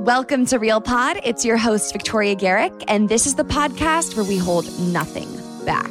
Welcome to Real Pod. It's your host, Victoria Garrick, and this is the podcast where we hold nothing back.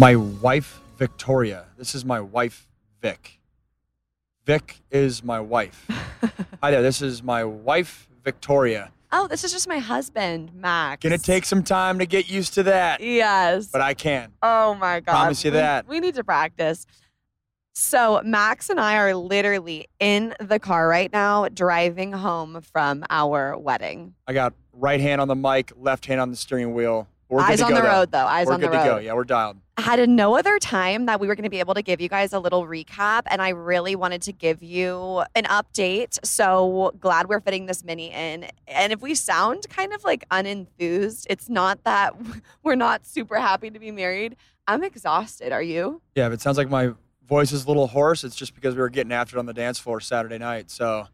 My wife, Victoria. This is my wife, Vic. Vic is my wife. Hi there. This is my wife, Victoria. Oh, this is just my husband, Max. Gonna take some time to get used to that. Yes. But I can. Oh my God. Promise you We- that. We need to practice. So, Max and I are literally in the car right now, driving home from our wedding. I got right hand on the mic, left hand on the steering wheel. We're Eyes on the road, though. Eyes We're on the good to go. road. Yeah, we're dialed. Had no other time that we were going to be able to give you guys a little recap, and I really wanted to give you an update. So glad we're fitting this mini in. And if we sound kind of like unenthused, it's not that we're not super happy to be married. I'm exhausted. Are you? Yeah, if it sounds like my voice is a little hoarse, it's just because we were getting after it on the dance floor Saturday night. So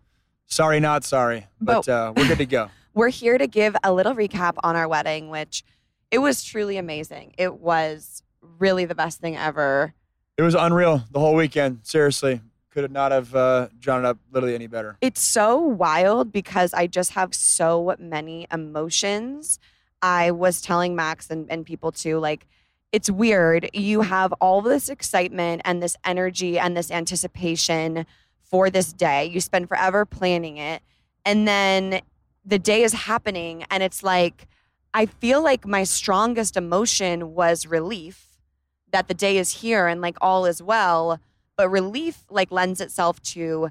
sorry, not sorry. But But- uh, we're good to go. We're here to give a little recap on our wedding, which it was truly amazing. It was really the best thing ever. It was unreal the whole weekend. Seriously. Could not have uh, drawn it up literally any better. It's so wild because I just have so many emotions. I was telling Max and, and people too, like, it's weird. You have all this excitement and this energy and this anticipation for this day. You spend forever planning it. And then the day is happening, and it's like, I feel like my strongest emotion was relief that the day is here and like all is well. But relief like lends itself to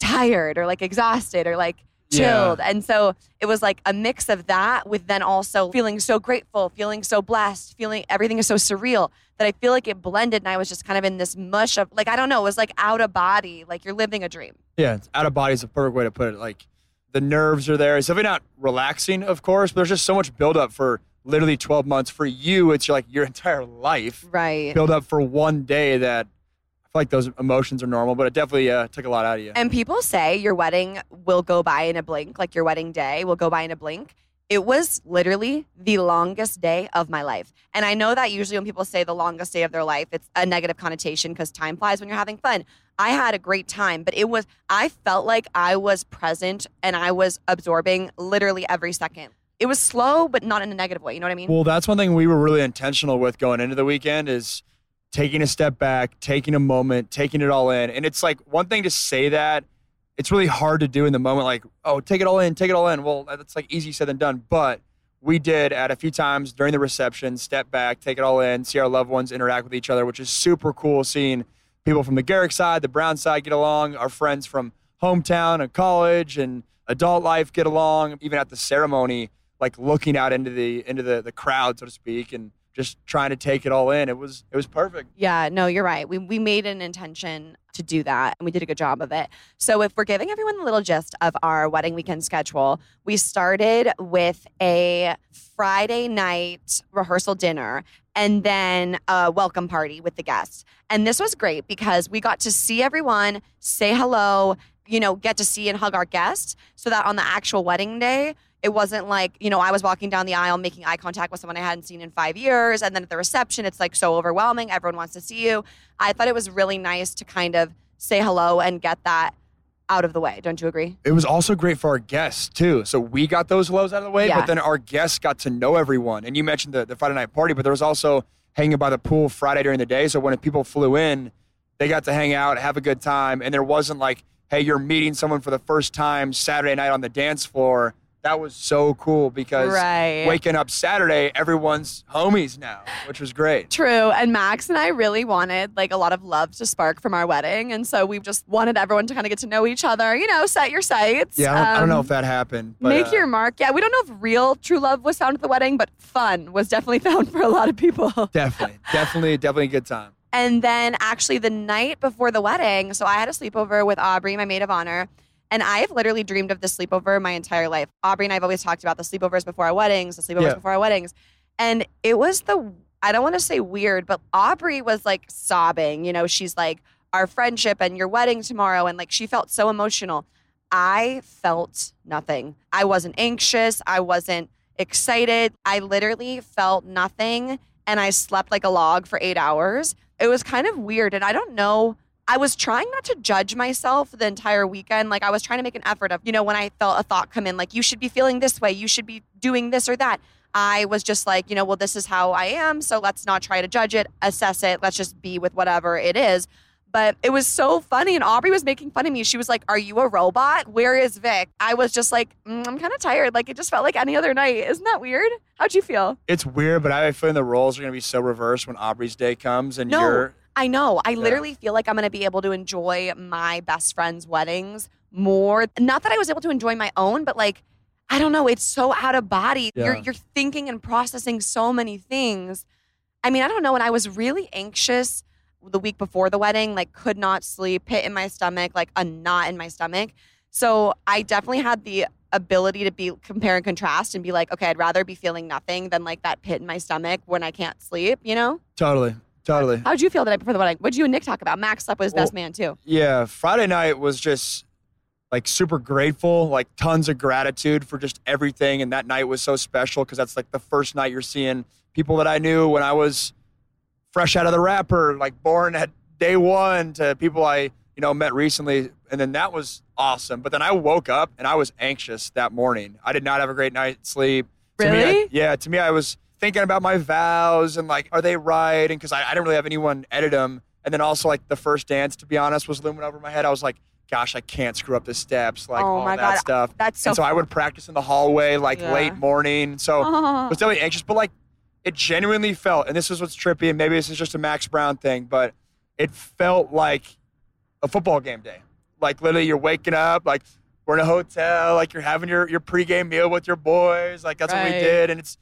tired or like exhausted or like Yeah. chilled. And so it was like a mix of that with then also feeling so grateful, feeling so blessed, feeling everything is so surreal that I feel like it blended and I was just kind of in this mush of like, I don't know, it was like out of body, like you're living a dream. Yeah, it's out of body is a perfect way to put it. Like the nerves are there. It's definitely not relaxing, of course, but there's just so much buildup for literally 12 months. For you, it's like your entire life Right. build up for one day that I feel like those emotions are normal, but it definitely uh, took a lot out of you. And people say your wedding will go by in a blink, like your wedding day will go by in a blink. It was literally the longest day of my life. And I know that usually when people say the longest day of their life, it's a negative connotation because time flies when you're having fun. I had a great time, but it was, I felt like I was present and I was absorbing literally every second. It was slow, but not in a negative way. You know what I mean? Well, that's one thing we were really intentional with going into the weekend is taking a step back, taking a moment, taking it all in. And it's like one thing to say that it's really hard to do in the moment. Like, oh, take it all in, take it all in. Well, that's like easy said than done. But we did at a few times during the reception, step back, take it all in, see our loved ones interact with each other, which is super cool. Seeing people from the Garrick side, the Brown side get along, our friends from hometown and college and adult life get along. Even at the ceremony, like looking out into the into the the crowd, so to speak, and just trying to take it all in. It was it was perfect. Yeah, no, you're right. We we made an intention to do that and we did a good job of it. So if we're giving everyone a little gist of our wedding weekend schedule, we started with a Friday night rehearsal dinner and then a welcome party with the guests. And this was great because we got to see everyone, say hello, you know, get to see and hug our guests so that on the actual wedding day, it wasn't like, you know, I was walking down the aisle making eye contact with someone I hadn't seen in five years. And then at the reception, it's like so overwhelming. Everyone wants to see you. I thought it was really nice to kind of say hello and get that out of the way. Don't you agree? It was also great for our guests too. So we got those hellos out of the way, Yeah. but then our guests got to know everyone. And you mentioned the, the Friday night party, but there was also hanging by the pool Friday during the day. So when people flew in, they got to hang out, have a good time, and there wasn't like, hey, you're meeting someone for the first time Saturday night on the dance floor. That was so cool because Right. waking up Saturday, everyone's homies now, which was great. True. And Max and I really wanted like a lot of love to spark from our wedding. And so we just wanted everyone to kind of get to know each other, you know, set your sights. Yeah, I don't, I don't know Um, if that happened. But, Make uh, your mark. Yeah, we don't know if real true love was found at the wedding, but fun was definitely found for a lot of people. Definitely, definitely, definitely a good time. And then actually the night before the wedding, so I had a sleepover with Aubrey, my maid of honor. And I have literally dreamed of the sleepover my entire life. Aubrey and I have always talked about the sleepovers before our weddings, the sleepovers Yeah. before our weddings. And it was the, I don't want to say weird, but Aubrey was like sobbing. You know, she's like, our friendship and your wedding tomorrow. And like, she felt so emotional. I felt nothing. I wasn't anxious. I wasn't excited. I literally felt nothing. And I slept like a log for eight hours. It was kind of weird. And I don't know. I was trying not to judge myself the entire weekend. Like I was trying to make an effort of, you know, when I felt a thought come in, like you should be feeling this way, you should be doing this or that. I was just like, you know, well, this is how I am. So let's not try to judge it, assess it. Let's just be with whatever it is. But it was so funny. And Aubrey was making fun of me. She was like, Are you a robot? Where is Vic? I was just like, mm, I'm kind of tired. Like it just felt like any other night. Isn't that weird? How'd you feel? It's weird, but I have a feeling the roles are going to be so reversed when Aubrey's day comes and No, you're I know. I literally feel like I'm going to be able to enjoy my best friend's weddings more. Not that I was able to enjoy my own, but like, I don't know. It's so out of body. You're you're thinking and processing so many things. I mean, I don't know. And I was really anxious the week before the wedding. Like, could not sleep, pit in my stomach, like a knot in my stomach. So I definitely had the ability to be compare and contrast and be like, okay, I'd rather be feeling nothing than like that pit in my stomach when I can't sleep. You know? totally, totally. How'd you feel the night before the wedding? What'd you and Nick talk about? Max slept with his best man too. Yeah, Friday night was just like super grateful, like tons of gratitude for just everything. And that night was so special because that's like the first night you're seeing people that I knew when I was fresh out of the wrapper, like born at day one to people I, you know, met recently. And then that was awesome. But then I woke up and I was anxious that morning. I did not have a great night's sleep. To me, I- Really? yeah, to me, I was thinking about my vows and like, are they right? And because I, I didn't really have anyone edit them. And then also like the first dance, to be honest, was looming over my head. I was like, gosh, I can't screw up the steps, like Oh all that God, stuff. that's so and so I would practice in the hallway like Yeah. late morning. So Oh. I was definitely anxious, but like it genuinely felt, and this is what's trippy, and maybe this is just a Max Brown thing, but it felt like a football game day. Like literally, you're waking up, like we're in a hotel, like you're having your your pregame meal with your boys, like that's what we did, and it's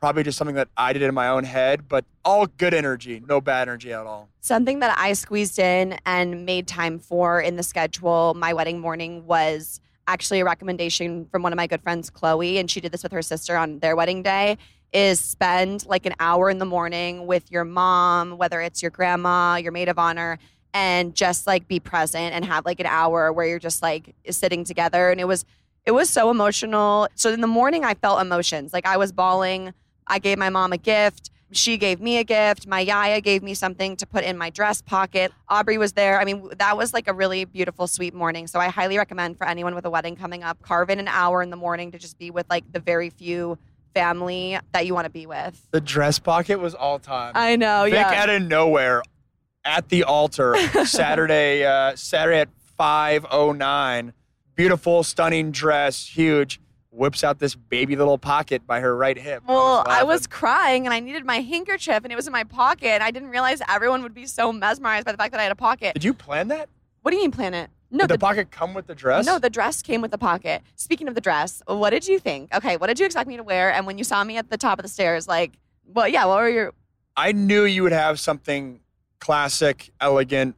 probably just something that I did in my own head, but all good energy, no bad energy at all. Something that I squeezed in and made time for in the schedule my wedding morning was actually a recommendation from one of my good friends, Chloe, and she did this with her sister on their wedding day. Is spend like an hour in the morning with your mom, whether it's your grandma, your maid of honor, and just like be present and have like an hour where you're just like sitting together. And it was it was so emotional. So in the morning I felt emotions. Like I was bawling. I gave my mom a gift. She gave me a gift. My yaya gave me something to put in my dress pocket. Aubrey was there. I mean, that was like a really beautiful, sweet morning. So I highly recommend for anyone with a wedding coming up, carve in an hour in the morning to just be with like the very few family that you want to be with. The dress pocket was all time. I know, Vic yeah. out of nowhere at the altar Saturday, uh, Saturday at five oh nine. beautiful, stunning dress, huge. Whips out this baby little pocket by her right hip. Well, I laughing. was crying and I needed my handkerchief and it was in my pocket. And I didn't realize everyone would be so mesmerized by the fact that I had a pocket. Did you plan that? What do you mean plan it? No, Did the, pocket come with the dress? No, the dress came with the pocket. Speaking of the dress, what did you think? Okay, what did you expect me to wear? And when you saw me at the top of the stairs, like, well, yeah, what were your? I knew you would have something classic, elegant,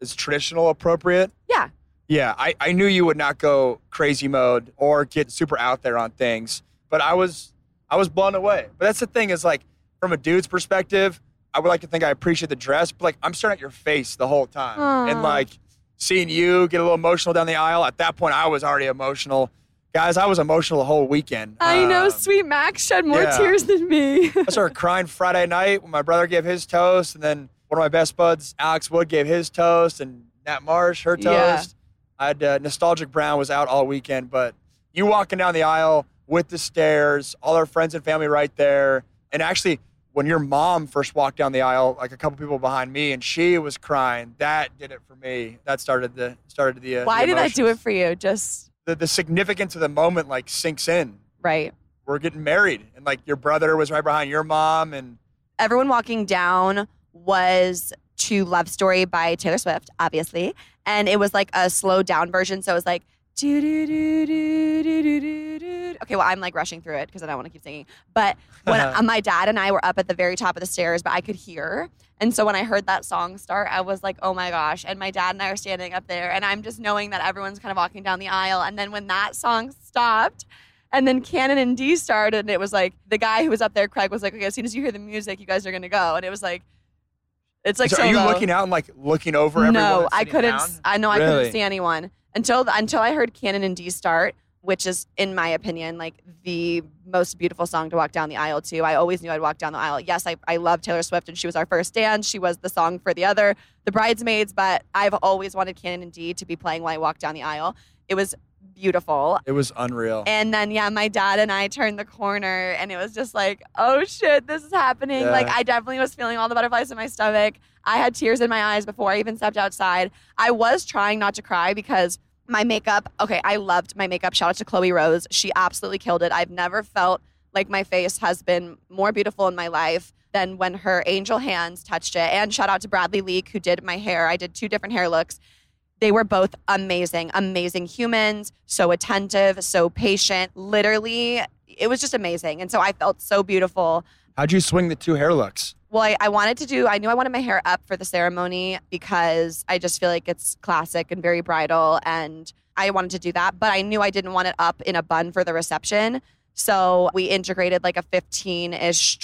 is traditional appropriate. Yeah. Yeah, I, I knew you would not go crazy mode or get super out there on things, but I was I was blown away. But that's the thing is like from a dude's perspective, I would like to think I appreciate the dress, but like I'm staring at your face the whole time, Aw. and like seeing you get a little emotional down the aisle. At that point, I was already emotional. Guys, I was emotional the whole weekend. I know, Um, sweet Max shed more yeah. tears than me. I started crying Friday night when my brother gave his toast, and then one of my best buds, Alex Wood, gave his toast, and Nat Marsh, her toast. I had uh, Nostalgic Brown was out all weekend, but you walking down the aisle with the stairs, all our friends and family right there, and actually when your mom first walked down the aisle, like a couple people behind me, and she was crying, that did it for me. That started the started the. Uh, Why the did I do it for you? Just The the significance of the moment like sinks in. right. We're getting married, and like your brother was right behind your mom, and Everyone walking down was to Love Story by Taylor Swift, obviously and it was like a slowed down version. So it was like. Okay, well I'm like rushing through it because I don't want to keep singing. But when uh, my dad and I were up at the very top of the stairs, but I could hear, and so when I heard that song start, I was like, oh my gosh! And my dad and I are standing up there, and I'm just knowing that everyone's kind of walking down the aisle. And then when that song stopped. And then Canon in D started, and it was like the guy who was up there, Craig, was like, okay, as soon as you hear the music, you guys are gonna go. And it was like, it's like, so are you solo. looking out and like looking over everyone? No, that's I couldn't. down? s- I know I Really? couldn't see anyone until until I heard Canon in D start, which is, in my opinion, like the most beautiful song to walk down the aisle to. I always knew I'd walk down the aisle. Yes, I, I love Taylor Swift, and she was our first dance. She was the song for the other, the bridesmaids. But I've always wanted Canon in D to be playing while I walk down the aisle. It was beautiful. It was unreal. And then yeah, my dad and I turned the corner and it was just like, oh shit, this is happening. Yeah. Like I definitely was feeling all the butterflies in my stomach. I had tears in my eyes before I even stepped outside. I was trying not to cry because my makeup, okay, I loved my makeup. Shout out to Chloe Rose. She absolutely killed it. I've never felt like my face has been more beautiful in my life than when her angel hands touched it. And shout out to Bradley Leak who did my hair. I did two different hair looks they were both amazing, amazing humans, so attentive, so patient. Literally, it was just amazing. And so I felt so beautiful. How'd you swing the two hair looks? Well, I, I wanted to do, I knew I wanted my hair up for the ceremony because I just feel like it's classic and very bridal. And I wanted to do that, but I knew I didn't want it up in a bun for the reception. So we integrated like a 15 ish,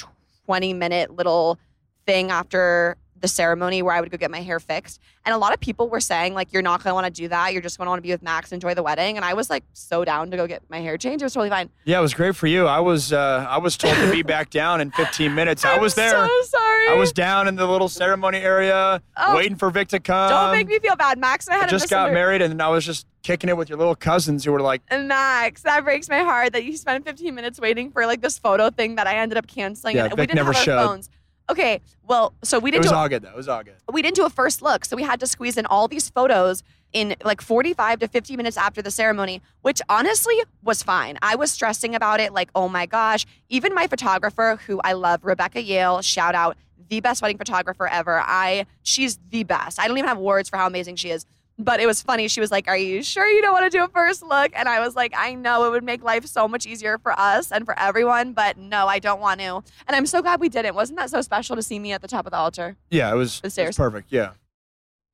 20 minute little thing after the ceremony where I would go get my hair fixed. And a lot of people were saying, like, you're not going to want to do that. You're just going to want to be with Max, enjoy the wedding. And I was like so down to go get my hair changed. It was totally fine. Yeah, it was great for you. I was uh, I was told to be back down in 15 minutes. I was there. So sorry. I was down in the little ceremony area, Oh. waiting for Vic to come. Don't make me feel bad. Max and I I had a just got married, and then I was just kicking it with your little cousins who were like, Max, that breaks my heart that you spent 15 minutes waiting for like this photo thing that I ended up canceling. Yeah, and we didn't never have our showed. phones. Okay, well, so we didn't It was do all good though. It was all good. we didn't do a first look, so we had to squeeze in all these photos in like 45 to 50 minutes after the ceremony, which honestly was fine. I was stressing about it, like, oh my gosh. Even my photographer, who I love, Rebecca Yale, shout out, the best wedding photographer ever. I she's the best. I don't even have words for how amazing she is. But it was funny. She was like, Are you sure you don't want to do a first look? And I was like, I know it would make life so much easier for us and for everyone, but no, I don't want to. And I'm so glad we didn't. Wasn't that so special to see me at the top of the altar? Yeah, it was, The it stairs. was perfect. Yeah.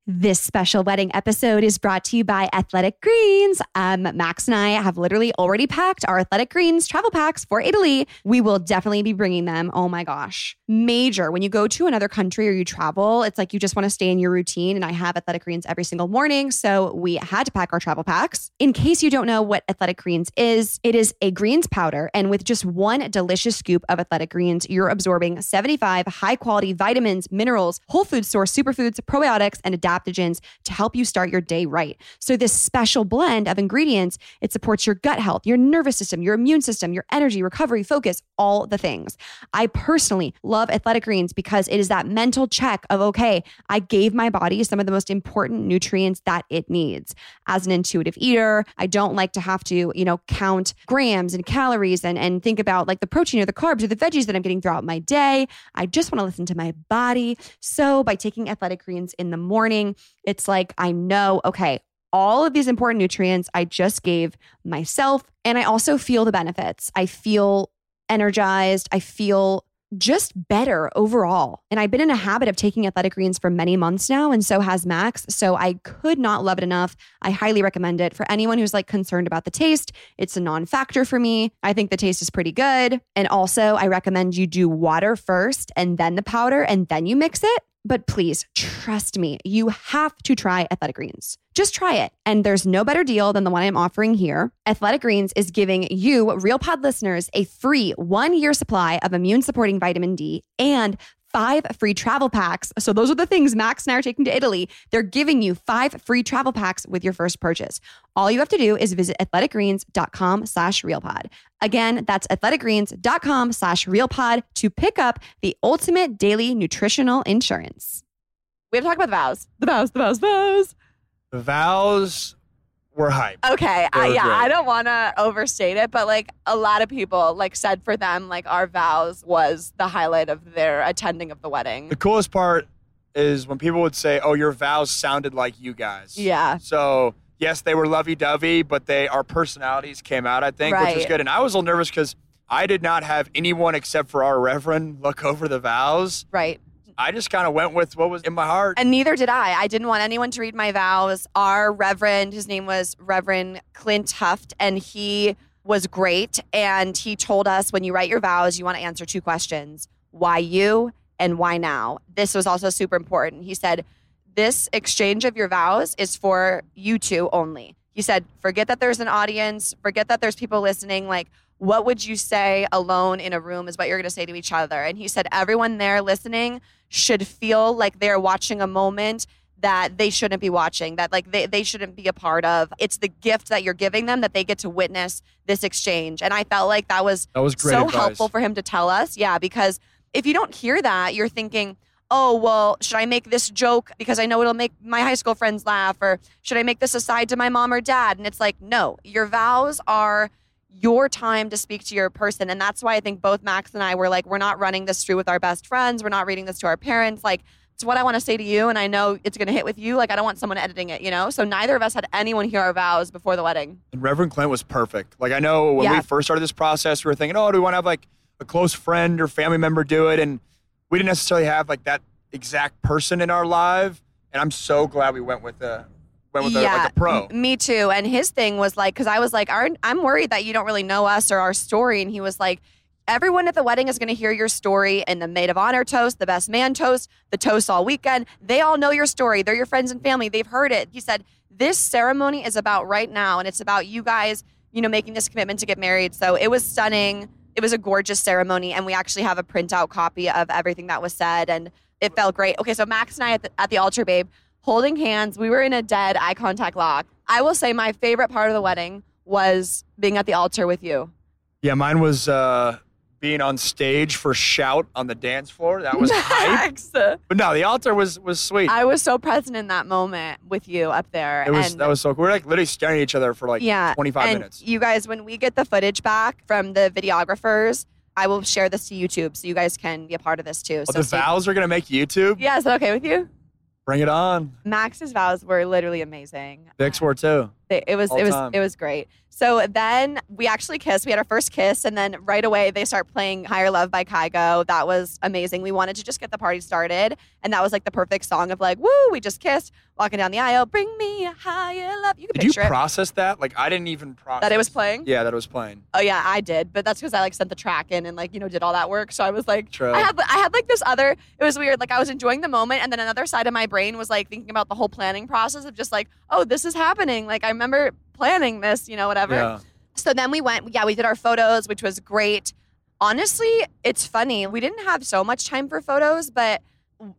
This special wedding episode is brought to you by Athletic Greens. Um, Max and I have literally already packed our Athletic Greens travel packs for Italy. We will definitely be bringing them. Oh my gosh. Major. When you go to another country or you travel, it's like you just want to stay in your routine. And I have Athletic Greens every single morning. So we had to pack our travel packs. In case you don't know what Athletic Greens is, it is a greens powder. And with just one delicious scoop of Athletic Greens, you're absorbing 75 high quality vitamins, minerals, whole food source superfoods, probiotics, and adaptogens adaptogens to help you start your day right. So this special blend of ingredients, it supports your gut health, your nervous system, your immune system, your energy, recovery, focus, all the things. I personally love Athletic Greens because it is that mental check of okay, I gave my body some of the most important nutrients that it needs. As an intuitive eater, I don't like to have to, you know, count grams and calories and and think about like the protein or the carbs or the veggies that I'm getting throughout my day. I just want to listen to my body. So by taking Athletic Greens in the it's like I know, okay, all of these important nutrients I just gave myself. And I also feel the benefits. I feel energized. I feel just better overall. And I've been in a habit of taking athletic greens for many months now, and so has Max. So I could not love it enough. I highly recommend it for anyone who's like concerned about the taste. It's a non factor for me. I think the taste is pretty good. And also, I recommend you do water first and then the powder, and then you mix it. But please trust me, you have to try Athletic Greens. Just try it. And there's no better deal than the one I'm offering here. Athletic Greens is giving you, Real Pod listeners, a free one year supply of immune supporting vitamin D and five free travel packs. So those are the things Max and I are taking to Italy. They're giving you five free travel packs with your first purchase. All you have to do is visit athleticgreens.com slash realpod. Again, that's athleticgreens.com slash realpod to pick up the ultimate daily nutritional insurance. We have to talk about the vows. The vows, the vows, the vows. The vows were hyped. Okay, I, yeah, great. I don't want to overstate it, but like a lot of people like said for them, like our vows was the highlight of their attending of the wedding. The coolest part is when people would say, "Oh, your vows sounded like you guys." Yeah. So yes, they were lovey-dovey, but they our personalities came out. I think, which was good. And I was a little nervous because I did not have anyone except for our reverend look over the vows. Right. I just kind of went with what was in my heart. And neither did I. I didn't want anyone to read my vows. Our Reverend, his name was Reverend Clint Huft, and he was great. And he told us when you write your vows, you want to answer two questions why you and why now? This was also super important. He said, This exchange of your vows is for you two only. He said, Forget that there's an audience, forget that there's people listening. Like, what would you say alone in a room is what you're going to say to each other. And he said, Everyone there listening should feel like they're watching a moment that they shouldn't be watching, that like they, they shouldn't be a part of. It's the gift that you're giving them that they get to witness this exchange. And I felt like that was, That was great so advice. helpful for him to tell us. Yeah, because if you don't hear that, you're thinking, oh, well, should I make this joke because I know it'll make my high school friends laugh? Or should I make this aside to my mom or dad? And it's like, no, your vows are your time to speak to your person. And that's why I think both Max and I were like, we're not running this through with our best friends. We're not reading this to our parents. Like, it's what I want to say to you. And I know it's going to hit with you. Like, I don't want someone editing it, you know? So neither of us had anyone hear our vows before the wedding. And Reverend Clint was perfect. Like I know when Yeah. we first started this process, we were thinking, oh, do we want to have like a close friend or family member do it? And we didn't necessarily have like that exact person in our life. And I'm so glad we went with a went with a, like pro. m- me too. And his thing was like, because I was like, I'm worried that you don't really know us or our story. And he was like, everyone at the wedding is going to hear your story in the maid of honor toast, the best man toast, the toast all weekend. They all know your story. They're your friends and family. They've heard it. He said, this ceremony is about right now. And it's about you guys, you know, making this commitment to get married. So it was stunning. It was a gorgeous ceremony. And we actually have a printout copy of everything that was said. And it felt great. Okay, so Max and I at the, at the altar, babe, holding hands. We were in a dead eye contact lock. I will say my favorite part of the wedding was being at the altar with you. Yeah, mine was uh, being on stage for shout on the dance floor. That was hype. But no, the altar was was sweet. I was so present in that moment with you up there. it was and that was so cool. We were like literally staring at each other for like yeah, 25 and minutes. You guys, when we get the footage back from the videographers, I will share this to YouTube so you guys can be a part of this too. Oh, so the vows are gonna make YouTube. Yeah, is that okay with you? Bring it on. Max's vows were literally amazing. Big sport too. They- It was All it was time. it was great. So then we actually kissed. We had our first kiss, and then right away they start playing "Higher Love" by Kygo. That was amazing. We wanted to just get the party started, and that was like the perfect song of like, "Woo!" We just kissed, walking down the aisle. Bring me a higher love. You can Did you picture it. process that? Like I didn't even process That it was playing? Yeah, that it was playing. Oh yeah, I did, but that's because I like sent the track in and like you know did all that work. So I was like, True. I had I had like this other. It was weird. Like I was enjoying the moment, and then another side of my brain was like thinking about the whole planning process of just like, oh, this is happening. Like I remember planning this, you know, whatever. Yeah. So then we went. Yeah, we did our photos, which was great. Honestly, it's funny. We didn't have so much time for photos, but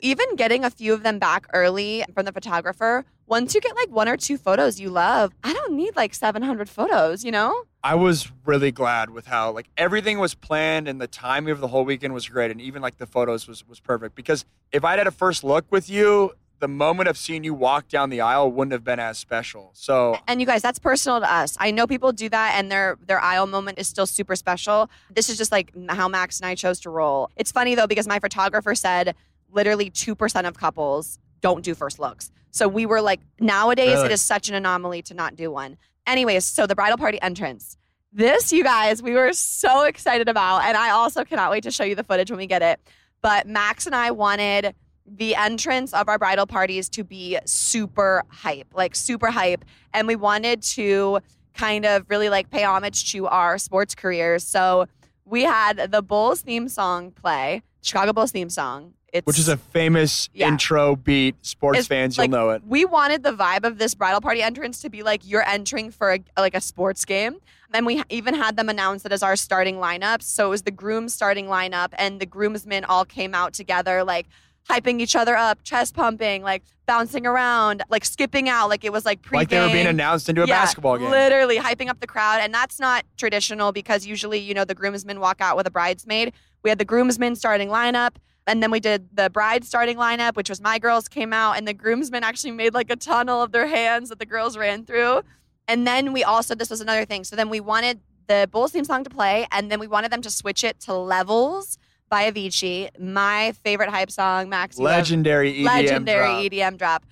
even getting a few of them back early from the photographer, once you get like one or two photos you love, I don't need like 700 photos, you know? I was really glad with how like everything was planned and the timing of the whole weekend was great and even like the photos was was perfect because if I'd had a first look with you, the moment of seeing you walk down the aisle wouldn't have been as special. So And you guys, that's personal to us. I know people do that and their their aisle moment is still super special. This is just like how Max and I chose to roll. It's funny though because my photographer said literally 2% of couples don't do first looks. So we were like nowadays Really? it is such an anomaly to not do one. Anyways, so the bridal party entrance. This, you guys, we were so excited about. And I also cannot wait to show you the footage when we get it. But Max and I wanted the entrance of our bridal parties to be super hype, like super hype. And we wanted to kind of really like pay homage to our sports careers. So we had the Bulls theme song play, Chicago Bulls theme song. It's which is a famous Yeah. intro beat. Sports It's fans, you'll know it. We wanted the vibe of this bridal party entrance to be like you're entering for a, like a sports game. And we even had them announce it as our starting lineups. So it was the groom starting lineup, and the groomsmen all came out together, like hyping each other up, chest pumping, like bouncing around, like skipping out, like it was like pre Like they were being announced into a yeah, basketball game. Literally hyping up the crowd. And that's not traditional because usually, you know, the groomsmen walk out with a bridesmaid. We had the groomsmen starting lineup. And then we did the bride starting lineup, which was my girls came out, and the groomsmen actually made like a tunnel of their hands that the girls ran through. And then we also, this was another thing. So then we wanted the Bulls theme song to play, and then we wanted them to switch it to Levels by Avicii, my favorite hype song, Max. Legendary EDM legendary drop. EDM drop.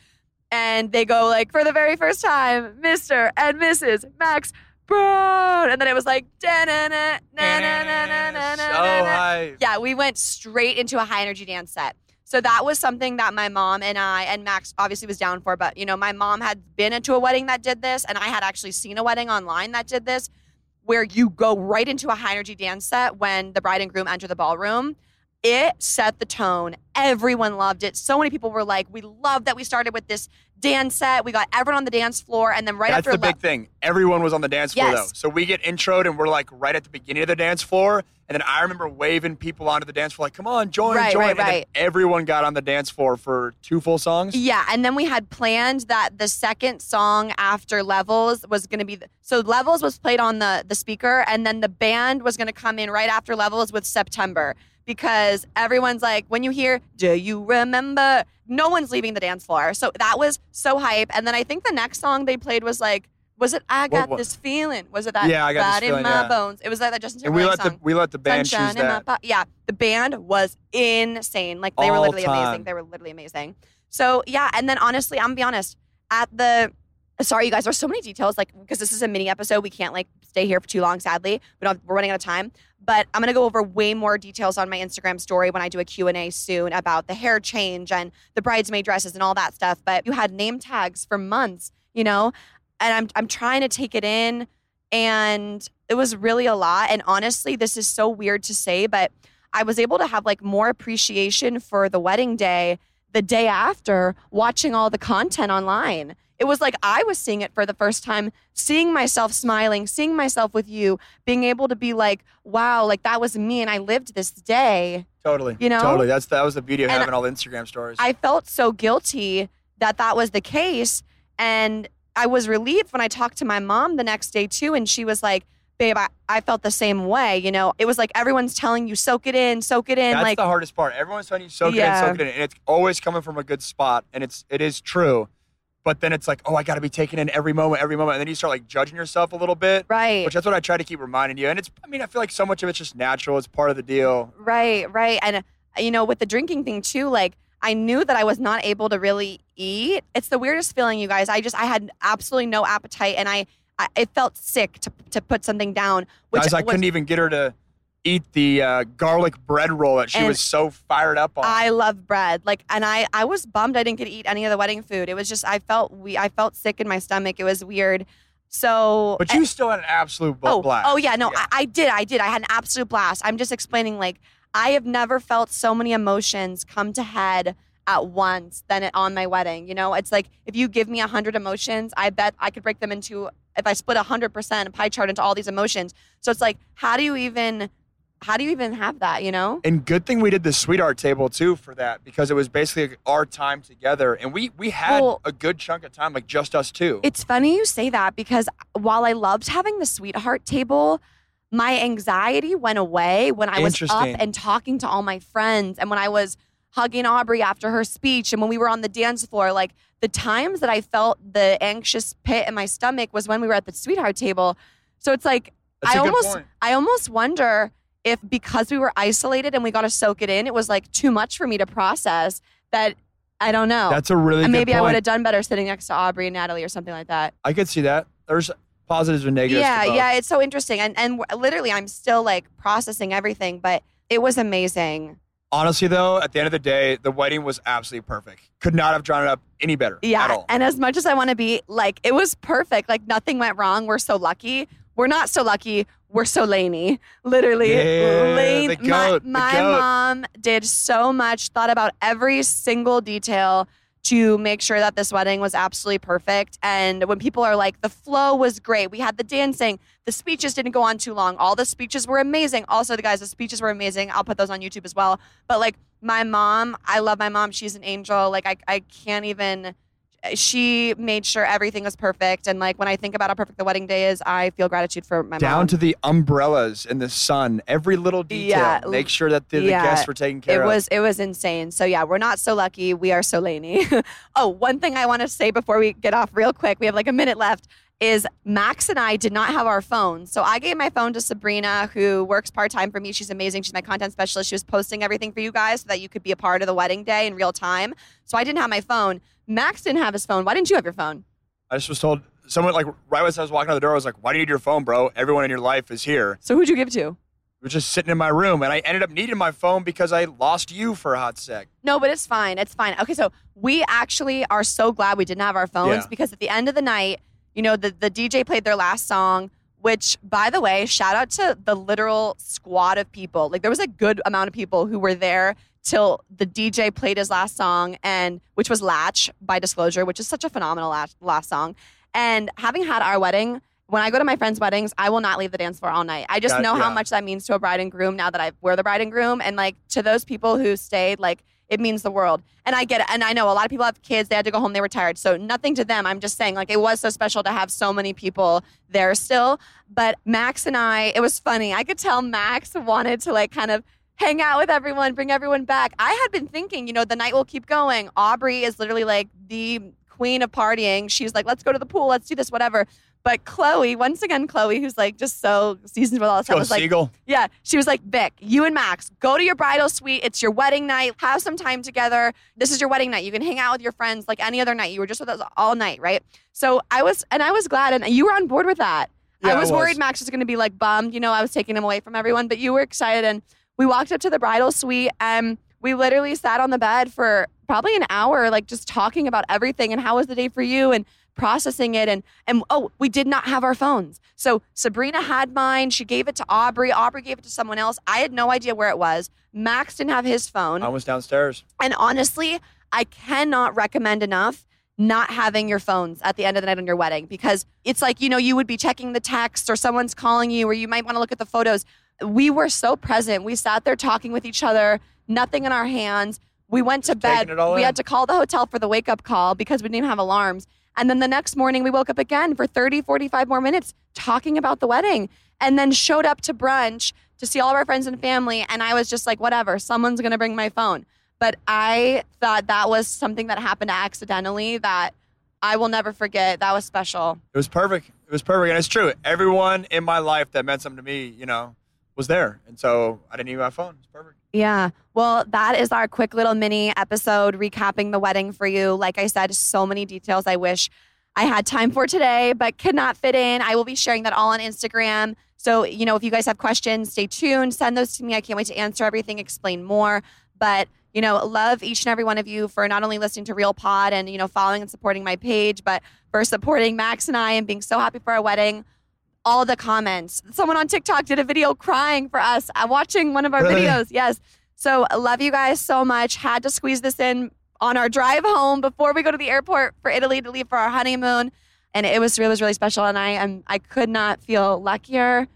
And they go like for the very first time, Mr. and Mrs. Max Brown. And then it was like na na na na na na na So na. hype. Yeah, we went straight into a high energy dance set. So that was something that my mom and I and Max obviously was down for. But you know, my mom had been into a wedding that did this, and I had actually seen a wedding online that did this, where you go right into a high energy dance set when the bride and groom enter the ballroom. It set the tone. Everyone loved it. So many people were like, "We love that we started with this dance set. We got everyone on the dance floor, and then right That's after the le- big thing. Everyone was on the dance floor Yes. though. So we get introed and we're like right at the beginning of the dance floor. And then I remember waving people onto the dance floor like, come on, join, Right, join. right, right. everyone got on the dance floor for two full songs. Yeah, and then we had planned that the second song after Levels was going to be the, so Levels was played on the the speaker, and then the band was going to come in right after Levels with September because everyone's like, when you hear "Do you remember?" No one's leaving the dance floor, so that was so hype. And then I think the next song they played was like. Was it I got what- this feeling? Was it that Yeah, I Got This God in Feeling, my yeah. bones? It was like that Justin And we Timberlake let the song. we let the band Sunshine choose that. po- yeah, the band was insane. Like they were All literally time. amazing. They were literally amazing. So yeah, and then honestly, I'm gonna be honest. At the sorry, you guys, there's so many details. Like because this is a mini episode, we can't like stay here for too long. Sadly, we don't. We're running out of time. But I'm gonna go over way more details on my Instagram story when I do a Q and A soon about the hair change and the bridesmaid dresses and all that stuff. But you had name tags for months, you know, and I'm I'm trying to take it in and it was really a lot and honestly this is so weird to say but i was able to have like more appreciation for the wedding day the day after watching all the content online it was like i was seeing it for the first time seeing myself smiling seeing myself with you being able to be like wow like that was me and i lived this day Totally. You know? Totally. That's that was the beauty of And having all the Instagram stories. I felt so guilty that that was the case. And I was relieved when I talked to my mom the next day too. And she was like, babe, I, I felt the same way. You know, it was like everyone's telling you, soak it in, soak it in. That's like, the hardest part. Everyone's telling you soak Yeah. it in, soak it in, and it's always coming from a good spot, and it's it is true. But then it's like, oh, I got to be taking in every moment, every moment, and then you start like judging yourself a little bit, right. which that's what I try to keep reminding you. And it's, I mean, I feel like so much of it's just natural. It's part of the deal. Right, right. And, you know, with the drinking thing too, like, I knew that I was not able to really eat. It's the weirdest feeling, you guys. I just, I had absolutely no appetite and I, I it felt sick to, to put something down. Which Guys, I was, couldn't even get her to eat the uh, garlic bread roll that she was so fired up on. I love bread. Like, and I, I was bummed I didn't get to eat any of the wedding food. It was just, I felt we, I felt sick in my stomach. It was weird. So, but you still had an absolute bl- oh, blast. oh yeah, no, I, I did, I did. I had an absolute blast. I'm just explaining, like, I have never felt so many emotions come to head at once than it on my wedding. You know, it's like if you give me a hundred emotions, I bet I could break them into if I split a hundred percent pie chart into all these emotions. So it's like, how do you even how do you even have that, you know? And good thing we did the sweetheart table too for that because it was basically our time together, and we we had Well- a good chunk of time, like just us two. It's funny you say that because while I loved having the sweetheart table, my anxiety went away when I was up and talking to all my friends and when I was hugging Aubrey after her speech and when we were on the dance floor. Like the times that I felt the anxious pit in my stomach was when we were at the sweetheart table. So it's like That's I almost point. I almost wonder if because we were isolated and we got to soak it in, it was like too much for me to process that I don't know. That's a really and maybe I would have done better sitting next to Aubrey and Natalie or something like that. I could see that. There's positives and negatives. Yeah, yeah, it's so interesting, and and literally, I'm still like processing everything, but it was amazing. Honestly, though, at the end of the day, the wedding was absolutely perfect. Could not have drawn it up any better at Yeah, and as much as I want to be like, it was perfect. Like nothing went wrong. We're so lucky. We're not so lucky. We're so laney. Literally, Yeah, lane. the my goat, the goat. mom did so much. Thought about every single detail to make sure that this wedding was absolutely perfect. And when people are like, the flow was great. We had the dancing. The speeches didn't go on too long. All the speeches were amazing. Also, the guys, the speeches were amazing. I'll put those on YouTube as well. But like my mom, I love my mom. She's an angel. Like I, I can't even. She made sure everything was perfect. And like when I think about how perfect the wedding day is, I feel gratitude for my mom. Down mom. to the umbrellas in the sun, every little detail. Yeah, Make sure that the, the guests were taken care it of. It was it was insane. So yeah, we're not so lucky. We are so laney. oh, one thing I want to say before we get off real quick. We have like a minute left. Is Max and I did not have our phones. So I gave my phone to Sabrina, who works part time for me. She's amazing. She's my content specialist. She was posting everything for you guys so that you could be a part of the wedding day in real time. So I didn't have my phone. Max didn't have his phone. Why didn't you have your phone? I just was told someone like right as I was walking out the door, I was like, "Why do you need your phone, bro? Everyone in your life is here." So who'd you give it to? It was just sitting in my room, and I ended up needing my phone because I lost you for a hot sec. No, but it's fine. It's fine. Okay, so we actually are so glad we didn't have our phones Yeah. because at the end of the night, you know, the, the DJ played their last song, which, by the way, shout out to the literal squad of people. Like, there was a good amount of people who were there till the DJ played his last song, and which was Latch by Disclosure, which is such a phenomenal last, last song. And having had our wedding, when I go to my friends' weddings, I will not leave the dance floor all night. I just Got- know how much that means to a bride and groom now that I we're the bride and groom. And like to those people who stayed, like it means the world. And I get it. And I know a lot of people have kids, they had to go home, they were tired. So nothing to them. I'm just saying, like, it was so special to have so many people there still. But Max and I, it was funny. I could tell Max wanted to like kind of hang out with everyone, bring everyone back. I had been thinking, you know, the night will keep going. Aubrey is literally like the queen of partying. She's like, let's go to the pool, let's do this, whatever. But Chloe, once again, Chloe, who's like just so seasoned with all this stuff, was like, Siegel. yeah, she was like, Vic, you and Max, go to your bridal suite. It's your wedding night. Have some time together. This is your wedding night. You can hang out with your friends like any other night. You were just with us all night, right? So I was, and I was glad, and you were on board with that. Yeah, I I was, was. worried Max was going to be like bummed. You know, I was taking him away from everyone, but you were excited. And we walked up to the bridal suite, and we literally sat on the bed for probably an hour, like just talking about everything and how was the day for you and processing it and and oh we did not have our phones. So sabrina had mine. She gave it to aubrey. Aubrey gave it to someone else. I had no idea where it was. Max didn't have his phone. I was downstairs. and honestly i cannot recommend enough not having your phones at the end of the night on your wedding because it's like you know you would be checking the text or someone's calling you or you might want to look at the photos. We were so present. We sat there talking with each other nothing in our hands. We went to bed taking it all we in. had to call the hotel for the wake up call because we didn't even have alarms and then the next morning we woke up again for 30 45 more minutes talking about the wedding and then showed up to brunch to see all of our friends and family. And i was just like whatever someone's going to bring my phone. But i thought that was something that happened accidentally that i will never forget. That was special. It was perfect. It was perfect, and it's true. Everyone in my life that meant something to me, you know, was there, and so I didn't need my phone. It's perfect. Yeah. Well, that is our quick little mini episode recapping the wedding for you. Like I said, so many details I wish I had time for today, but could not fit in. I will be sharing that all on Instagram. So, you know, if you guys have questions, stay tuned, send those to me. I can't wait to answer everything, explain more. But, you know, love each and every one of you for not only listening to Real Pod and, you know, following and supporting my page, but for supporting Max and I and being so happy for our wedding all the comments. Someone on TikTok did a video crying for us uh, watching one of our Really? videos. Yes. So love you guys so much. Had to squeeze this in on our drive home before we go to the airport for Italy to leave for our honeymoon. And it was it was really special. And I am I could not feel luckier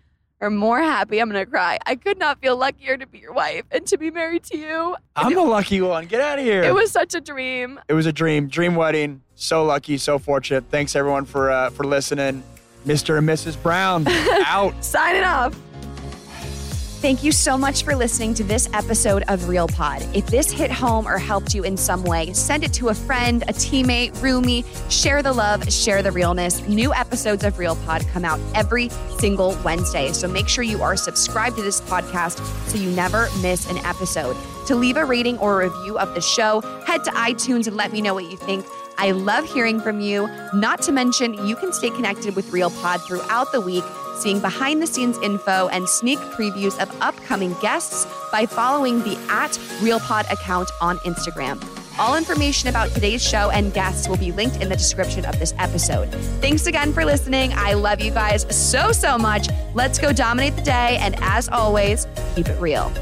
or more happy. I'm gonna cry. I could not feel luckier to be your wife and to be married to you. I'm the lucky one. Get out of here. It was such a dream. It was a dream. Dream wedding. So lucky, so fortunate. Thanks everyone for uh, for listening. Mr. and Mrs. Brown out. Signing off. Thank you so much for listening to this episode of Real Pod. If this hit home or helped you in some way, send it to a friend, a teammate, roomie. Share the love, share the realness. New episodes of Real Pod come out every single Wednesday. So make sure you are subscribed to this podcast so you never miss an episode. To leave a rating or a review of the show, head to iTunes and let me know what you think. I love hearing from you. Not to mention, you can stay connected with Real Pod throughout the week seeing behind the scenes info and sneak previews of upcoming guests by following the at RealPod account on Instagram. All information about today's show and guests will be linked in the description of this episode. Thanks again for listening. I love you guys so, so much. Let's go dominate the day. And as always, keep it real.